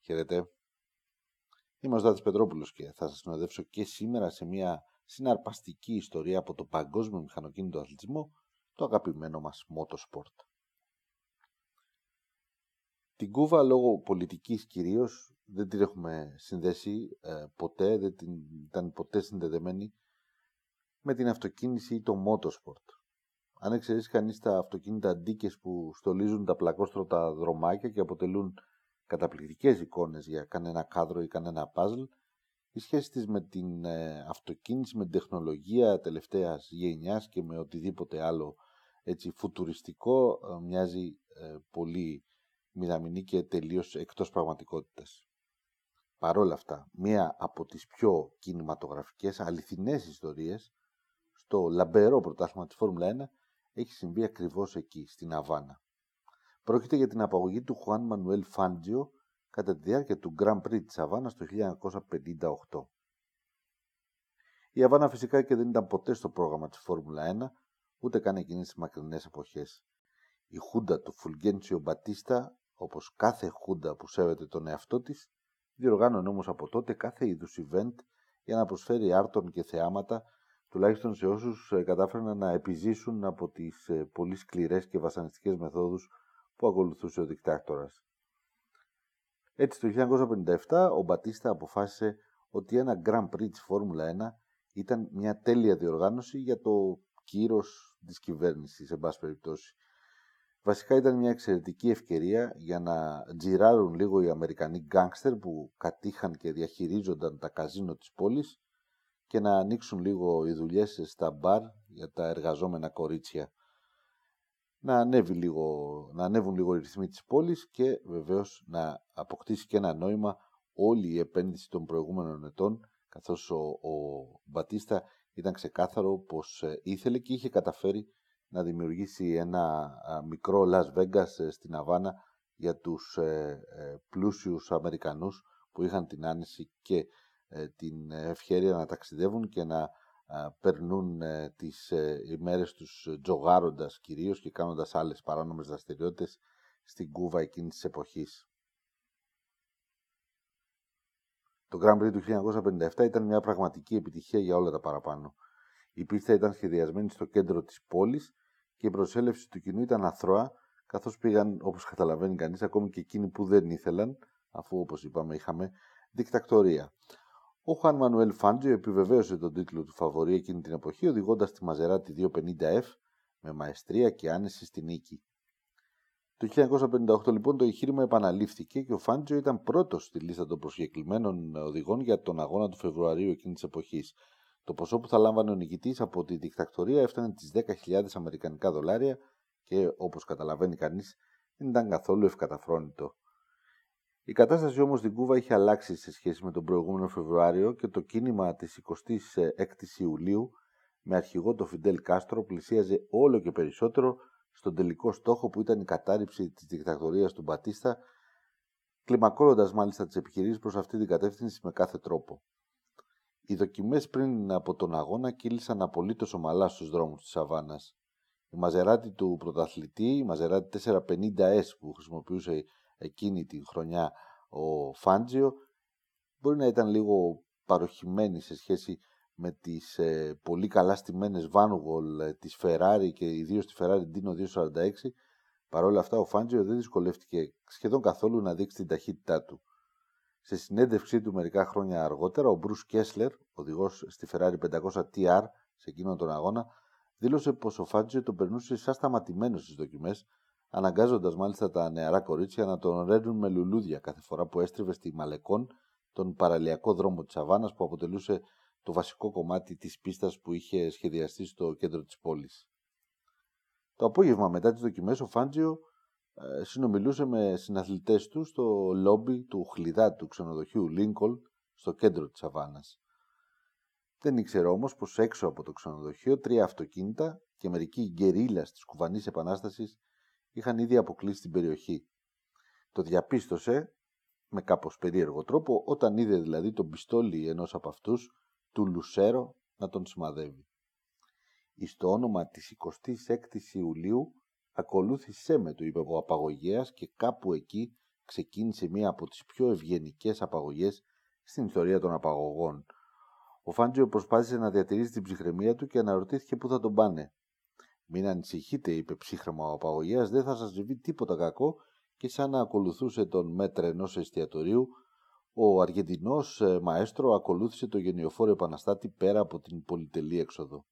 Χαίρετε. Είμαι ο Ζάτης Πετρόπουλος και θα σας συνοδεύσω και σήμερα σε μια συναρπαστική ιστορία από το παγκόσμιο μηχανοκίνητο αθλητισμό, το αγαπημένο μας Motorsport. Την Κούβα λόγω πολιτικής κυρίως δεν την έχουμε συνδέσει ε, ποτέ, δεν την, ήταν ποτέ συνδεδεμένη με την αυτοκίνηση ή το motorsport. Αν εξαιρέσεις κανείς τα αυτοκίνητα αντίκες που στολίζουν τα πλακόστρωτα δρομάκια και αποτελούν καταπληκτικές εικόνες για κανένα κάδρο ή κανένα παζλ, η σχέση της με την ε, αυτοκίνηση, με την τεχνολογία τελευταίας γενιάς και με οτιδήποτε άλλο έτσι φουτουριστικό ε, μοιάζει ε, πολύ μηδαμινή και τελείως εκτός πραγματικότητας. Παρόλα αυτά, μία από τις πιο κινηματογραφικές αληθινές ιστορίες στο λαμπερό πρωτάθλημα της Φόρμουλα 1 έχει συμβεί ακριβώς εκεί, στην Αβάνα. Πρόκειται για την απαγωγή του Χουάν Μανουέλ Φάντζιο κατά τη διάρκεια του Grand Prix της Αβάνας το 1958. Η Αβάνα φυσικά και δεν ήταν ποτέ στο πρόγραμμα της Φόρμουλα 1, ούτε καν εκείνες τις μακρινές εποχές. Η χούντα του Φουλγκέντσιο Μπατίστα, όπως κάθε χούντα που σέβεται τον εαυτό της, διοργάνωνε όμως από τότε κάθε είδους event για να προσφέρει άρτων και θεάματα τουλάχιστον σε όσους ε, κατάφεραν να επιζήσουν από τις ε, πολύ σκληρές και βασανιστικές μεθόδους που ακολουθούσε ο δικτάκτορας. Έτσι το 1957 ο Μπατίστα αποφάσισε ότι ένα Grand Prix της Φόρμουλα 1 ήταν μια τέλεια διοργάνωση για το κύρος της κυβέρνησης, σε πάση περιπτώσει. Βασικά ήταν μια εξαιρετική ευκαιρία για να τζιράρουν λίγο οι Αμερικανοί γκάγκστερ που κατήχαν και διαχειρίζονταν τα καζίνο της πόλης και να ανοίξουν λίγο οι δουλειές στα μπαρ για τα εργαζόμενα κορίτσια να, ανέβει λίγο, να ανέβουν λίγο οι ρυθμοί της πόλης και βεβαίως να αποκτήσει και ένα νόημα όλη η επένδυση των προηγούμενων ετών καθώς ο, ο Μπατίστα ήταν ξεκάθαρο πως ε, ήθελε και είχε καταφέρει να δημιουργήσει ένα μικρό Las Vegas ε, στην Αβάνα για τους ε, πλούσιους Αμερικανούς που είχαν την άνεση και την ευχαίρεια να ταξιδεύουν και να περνούν ε, τις ε, ημέρες τους τζογάροντας κυρίως και κάνοντας άλλες παράνομες δραστηριότητες στην Κούβα εκείνης της εποχής. Το Grand Prix του 1957 ήταν μια πραγματική επιτυχία για όλα τα παραπάνω. Η πίστα ήταν σχεδιασμένη στο κέντρο της πόλης και η προσέλευση του κοινού ήταν αθρώα, καθώς πήγαν, όπως καταλαβαίνει κανείς, ακόμη και εκείνοι που δεν ήθελαν, αφού όπως είπαμε είχαμε δικτακτορία. Ο Χαν Μανουέλ Φάντζιο επιβεβαίωσε τον τίτλο του φαβορή εκείνη την εποχή οδηγώντας τη Μαζεράτη 250F με μαεστρία και άνεση στη νίκη. Το 1958 λοιπόν το εγχείρημα επαναλήφθηκε και ο Φάντζιο ήταν πρώτος στη λίστα των προσκεκλημένων οδηγών για τον αγώνα του Φεβρουαρίου εκείνης της εποχής. Το ποσό που θα λάμβανε ο νικητής από τη δικτακτορία έφτανε τις 10.000 Αμερικανικά δολάρια και όπως καταλαβαίνει κανείς δεν ήταν καθόλου ευκαταφρόνητο. Η κατάσταση όμως στην Κούβα είχε αλλάξει σε σχέση με τον προηγούμενο Φεβρουάριο και το κίνημα της 26ης Ιουλίου με αρχηγό το Φιντέλ Κάστρο πλησίαζε όλο και περισσότερο στον τελικό στόχο που ήταν η κατάρριψη της δικτακτορίας του Μπατίστα, κλιμακώνοντας μάλιστα τις επιχειρήσεις προς αυτή την κατεύθυνση με κάθε τρόπο. Οι δοκιμές πριν από τον αγώνα κύλησαν απολύτως ομαλά στους δρόμους της Σαββάνας. Η μαζεράτη του πρωταθλητή, η μαζεράτη 450S που χρησιμοποιούσε εκείνη τη χρονιά ο Φάντζιο μπορεί να ήταν λίγο παροχημένη σε σχέση με τις ε, πολύ καλά στημένες Vanwall ε, της Ferrari και ιδίως τη Ferrari Dino 246 Παρ' όλα αυτά ο Φάντζιο δεν δυσκολεύτηκε σχεδόν καθόλου να δείξει την ταχύτητά του. Σε συνέντευξή του μερικά χρόνια αργότερα, ο Bruce Κέσλερ, οδηγός στη Ferrari 500 TR σε εκείνον τον αγώνα, δήλωσε πως ο Φάντζιο τον περνούσε σαν σταματημένος στις δοκιμές αναγκάζοντας μάλιστα τα νεαρά κορίτσια να τον ρένουν με λουλούδια κάθε φορά που έστριβε στη Μαλεκόν, τον παραλιακό δρόμο της Αβάνας που αποτελούσε το βασικό κομμάτι της πίστας που είχε σχεδιαστεί στο κέντρο της πόλης. Το απόγευμα μετά τις δοκιμές ο Φάντζιο ε, συνομιλούσε με συναθλητές του στο λόμπι του χλιδάτου ξενοδοχείου Λίνκολ στο κέντρο της Αβάνας. Δεν ήξερε όμως πως έξω από το ξενοδοχείο τρία αυτοκίνητα και μερικοί γκερίλας της κουβανής επανάστασης είχαν ήδη αποκλείσει την περιοχή. Το διαπίστωσε με κάπως περίεργο τρόπο όταν είδε δηλαδή τον πιστόλι ενός από αυτούς του Λουσέρο να τον σημαδεύει. Εις το όνομα της 26ης Ιουλίου ακολούθησέ με, του είπε ο απαγωγέας και κάπου εκεί ξεκίνησε μία από τις πιο ευγενικές απαγωγές στην ιστορία των απαγωγών. Ο Φάντζιο προσπάθησε να διατηρήσει την ψυχραιμία του και αναρωτήθηκε πού θα τον πάνε. Μην ανησυχείτε, είπε ψύχρεμα ο απαγωγέας, δεν θα σας συμβεί τίποτα κακό και σαν να ακολουθούσε τον μέτρε ενός εστιατορίου, ο Αργεντινός ε, μαέστρο ακολούθησε το γενιοφόρο επαναστάτη πέρα από την πολυτελή έξοδο.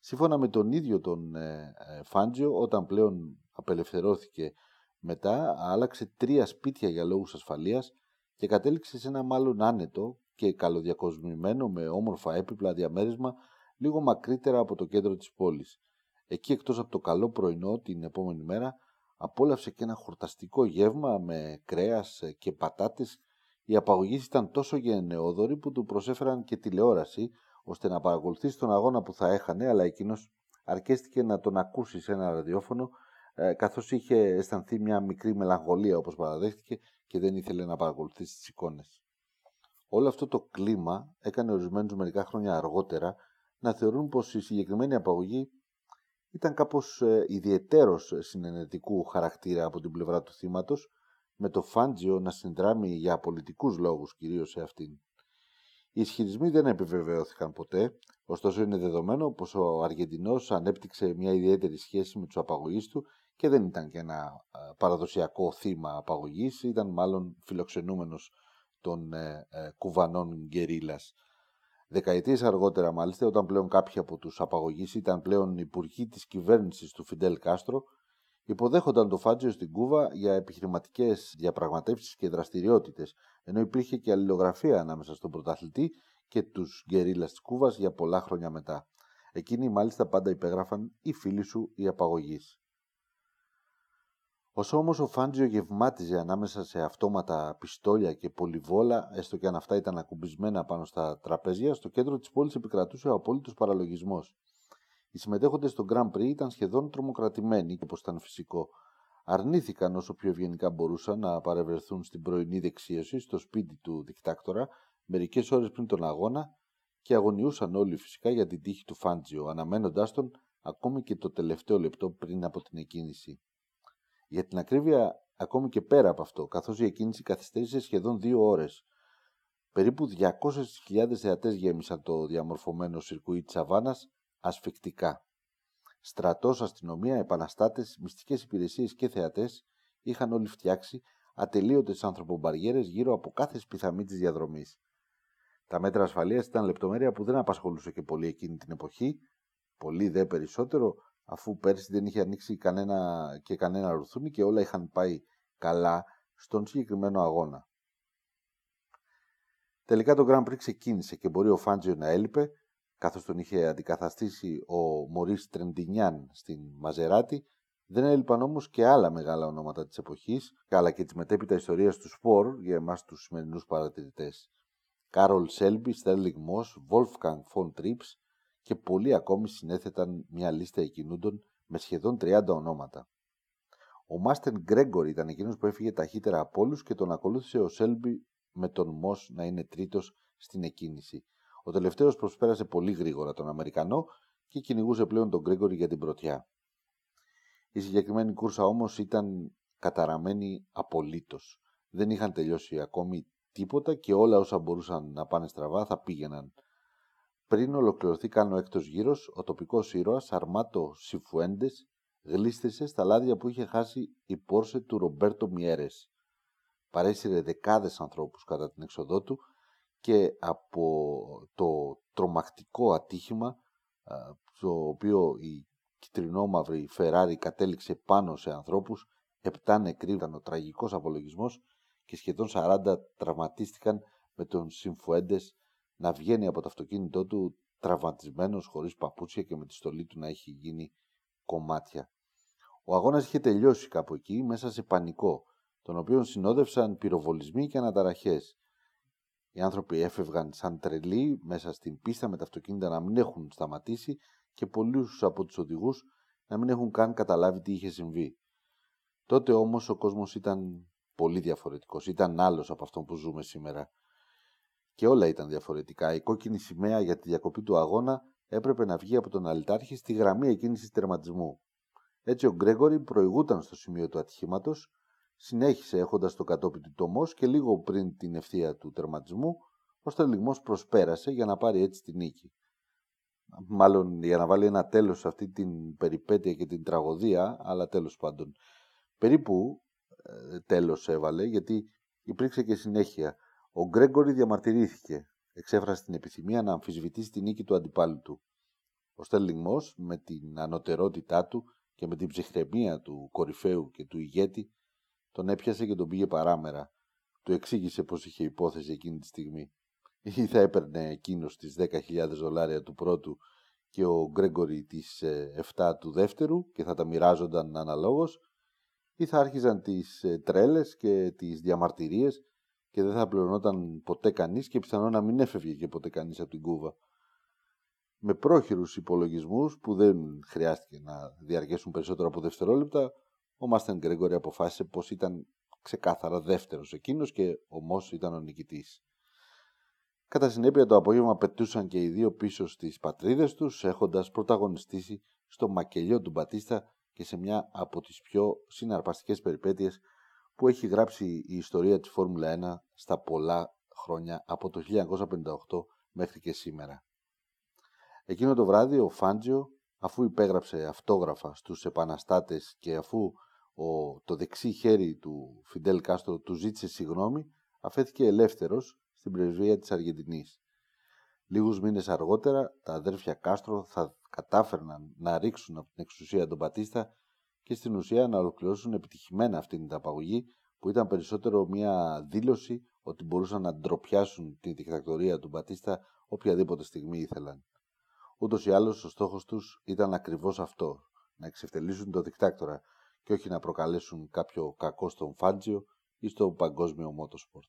Σύμφωνα με τον ίδιο τον ε, ε, Φάντζιο, όταν πλέον απελευθερώθηκε μετά, άλλαξε τρία σπίτια για λόγους ασφαλείας και κατέληξε σε ένα μάλλον άνετο και καλοδιακοσμημένο με όμορφα έπιπλα διαμέρισμα λίγο μακρύτερα από το κέντρο της πόλης. Εκεί εκτός από το καλό πρωινό την επόμενη μέρα απόλαυσε και ένα χορταστικό γεύμα με κρέας και πατάτες. Οι απαγωγείς ήταν τόσο γενναιόδοροι που του προσέφεραν και τηλεόραση ώστε να παρακολουθήσει τον αγώνα που θα έχανε αλλά εκείνος αρκέστηκε να τον ακούσει σε ένα ραδιόφωνο ε, καθώς είχε αισθανθεί μια μικρή μελαγχολία όπως παραδέχτηκε και δεν ήθελε να παρακολουθήσει τις εικόνες. Όλο αυτό το κλίμα έκανε ορισμένους μερικά χρόνια αργότερα να θεωρούν πως η συγκεκριμένη απαγωγή ήταν κάπως ε, ιδιαιτέρως συνενετικού χαρακτήρα από την πλευρά του θύματος, με το Φάντζιο να συνδράμει για πολιτικούς λόγους κυρίως σε αυτήν. Οι ισχυρισμοί δεν επιβεβαιώθηκαν ποτέ, ωστόσο είναι δεδομένο πως ο Αργεντινός ανέπτυξε μια ιδιαίτερη σχέση με τους απαγωγείς του και δεν ήταν και ένα παραδοσιακό θύμα απαγωγής, ήταν μάλλον φιλοξενούμενος των ε, ε, κουβανών γκερίλας. Δεκαετίες αργότερα μάλιστα, όταν πλέον κάποιοι από τους απαγωγείς ήταν πλέον υπουργοί της κυβέρνησης του Φιντέλ Κάστρο, υποδέχονταν το Φάτζιο στην Κούβα για επιχειρηματικές διαπραγματεύσεις και δραστηριότητες, ενώ υπήρχε και αλληλογραφία ανάμεσα στον πρωταθλητή και τους γκερίλας της Κούβας για πολλά χρόνια μετά. Εκείνοι μάλιστα πάντα υπέγραφαν «Οι φίλοι σου οι απαγωγείς». Όσο όμως ο Φάντζιο γευμάτιζε ανάμεσα σε αυτόματα πιστόλια και πολυβόλα, έστω και αν αυτά ήταν ακουμπισμένα πάνω στα τραπέζια, στο κέντρο της πόλης επικρατούσε ο απόλυτος παραλογισμός. Οι συμμετέχοντες στο Grand Prix ήταν σχεδόν τρομοκρατημένοι, όπως ήταν φυσικό. Αρνήθηκαν όσο πιο ευγενικά μπορούσαν να παρευρεθούν στην πρωινή δεξίωση στο σπίτι του δικτάκτορα μερικές ώρες πριν τον αγώνα και αγωνιούσαν όλοι φυσικά για την τύχη του Φάντζιο, αναμένοντάς τον ακόμη και το τελευταίο λεπτό πριν από την εκκίνηση. Για την ακρίβεια, ακόμη και πέρα από αυτό, καθώς η εκκίνηση καθυστέρησε σχεδόν δύο ώρες. Περίπου 200.000 θεατές γέμισαν το διαμορφωμένο σιρκουί της Αβάνας ασφικτικά. Στρατός, αστυνομία, επαναστάτες, μυστικές υπηρεσίες και θεατές είχαν όλοι φτιάξει ατελείωτες ανθρωπομπαριέρες γύρω από κάθε σπιθαμή της διαδρομής. Τα μέτρα ασφαλείας ήταν λεπτομέρεια που δεν απασχολούσε και πολύ εκείνη την εποχή, πολύ δε περισσότερο αφού πέρσι δεν είχε ανοίξει κανένα και κανένα ρουθούνι και όλα είχαν πάει καλά στον συγκεκριμένο αγώνα. Τελικά το Grand Prix ξεκίνησε και μπορεί ο Φάντζιο να έλειπε, καθώς τον είχε αντικαθαστήσει ο Μωρίς Τρεντινιάν στην Μαζεράτη, δεν έλειπαν όμως και άλλα μεγάλα ονόματα της εποχής, αλλά και της μετέπειτα ιστορίας του σπορ για εμάς τους σημερινούς παρατηρητές. Κάρολ Σέλμπι, Στέρλινγκ Μος, Wolfgang von Trips, και πολλοί ακόμη συνέθεταν μια λίστα εκκινούντων με σχεδόν 30 ονόματα. Ο Μάστεν Γκρέγκορ ήταν εκείνος που έφυγε ταχύτερα από όλους και τον ακολούθησε ο Σέλμπι με τον Μό να είναι τρίτος στην εκκίνηση. Ο τελευταίος προσπέρασε πολύ γρήγορα τον Αμερικανό και κυνηγούσε πλέον τον Γκρέγκορ για την πρωτιά. Η συγκεκριμένη κούρσα όμως ήταν καταραμένη απολύτως. Δεν είχαν τελειώσει ακόμη τίποτα και όλα όσα μπορούσαν να πάνε στραβά θα πήγαιναν πριν ολοκληρωθεί καν ο έκτος γύρος, ο τοπικός ήρωας Αρμάτο Σιφουέντες γλίστρισε στα λάδια που είχε χάσει η πόρσε του Ρομπέρτο Μιέρες. Παρέσυρε δεκάδες ανθρώπους κατά την εξοδό του και από το τρομακτικό ατύχημα το οποίο η κυτρινόμαυρη Φεράρι κατέληξε πάνω σε ανθρώπους, επτά νεκροί ήταν ο τραγικός απολογισμός και σχεδόν 40 τραυματίστηκαν με τον Συμφουέντες να βγαίνει από το αυτοκίνητό του τραυματισμένος χωρίς παπούτσια και με τη στολή του να έχει γίνει κομμάτια. Ο αγώνας είχε τελειώσει κάπου εκεί μέσα σε πανικό, τον οποίο συνόδευσαν πυροβολισμοί και αναταραχές. Οι άνθρωποι έφευγαν σαν τρελοί μέσα στην πίστα με τα αυτοκίνητα να μην έχουν σταματήσει και πολλούς από τους οδηγούς να μην έχουν καν καταλάβει τι είχε συμβεί. Τότε όμως ο κόσμος ήταν πολύ διαφορετικός, ήταν άλλος από αυτό που ζούμε σήμερα και όλα ήταν διαφορετικά. Η κόκκινη σημαία για τη διακοπή του αγώνα έπρεπε να βγει από τον αλυτάρχη στη γραμμή εκκίνησης τερματισμού. Έτσι ο Γκρέγορη προηγούταν στο σημείο του ατυχήματος συνέχισε έχοντας το κατόπι του τομός και λίγο πριν την ευθεία του τερματισμού, ο Στελιγμός προσπέρασε για να πάρει έτσι την νίκη. Μάλλον για να βάλει ένα τέλος σε αυτή την περιπέτεια και την τραγωδία, αλλά τέλος πάντων. Περίπου ε, τέλος έβαλε, γιατί υπήρξε και συνέχεια. Ο Γκρέγκορη διαμαρτυρήθηκε. Εξέφρασε την επιθυμία να αμφισβητήσει την νίκη του αντιπάλου του. Ο Στέλιγμος με την ανωτερότητά του και με την ψυχραιμία του κορυφαίου και του ηγέτη τον έπιασε και τον πήγε παράμερα. Του εξήγησε πως είχε υπόθεση εκείνη τη στιγμή. Ή θα έπαιρνε εκείνος τις 10.000 δολάρια του πρώτου και ο Γκρέγκορη τις 7 ε, του δεύτερου και θα τα μοιράζονταν αναλόγως ή θα άρχιζαν τις ε, τρέλες και τις διαμαρτυρίες και δεν θα πληρωνόταν ποτέ κανείς και πιθανόν να μην έφευγε και ποτέ κανείς από την Κούβα. Με πρόχειρους υπολογισμούς που δεν χρειάστηκε να διαρκέσουν περισσότερο από δευτερόλεπτα, ο Μάστεν Γκρέγκορη αποφάσισε πως ήταν ξεκάθαρα δεύτερος εκείνος και ομός ήταν ο νικητής. Κατά συνέπεια το απόγευμα πετούσαν και οι δύο πίσω στις πατρίδες τους έχοντας πρωταγωνιστήσει στο μακελιό του Μπατίστα και σε μια από τις πιο συναρπαστικές περιπέτειες που έχει γράψει η ιστορία της Φόρμουλα 1 στα πολλά χρόνια από το 1958 μέχρι και σήμερα. Εκείνο το βράδυ ο Φάντζιο, αφού υπέγραψε αυτόγραφα στους επαναστάτες και αφού ο, το δεξί χέρι του Φιντέλ Κάστρο του ζήτησε συγγνώμη, αφέθηκε ελεύθερος στην πρεσβεία της Αργεντινής. Λίγους μήνες αργότερα τα αδέρφια Κάστρο θα κατάφερναν να ρίξουν από την εξουσία τον Πατίστα και στην ουσία να ολοκληρώσουν επιτυχημένα αυτήν την απαγωγή που ήταν περισσότερο μια δήλωση ότι μπορούσαν να ντροπιάσουν την δικτακτορία του Μπατίστα οποιαδήποτε στιγμή ήθελαν. Ούτως ή άλλως ο στόχος τους ήταν ακριβώς αυτό, να εξευτελίσουν τον δικτάκτορα και όχι να προκαλέσουν κάποιο κακό στον Φάντζιο ή στο παγκόσμιο μότοσπορτ.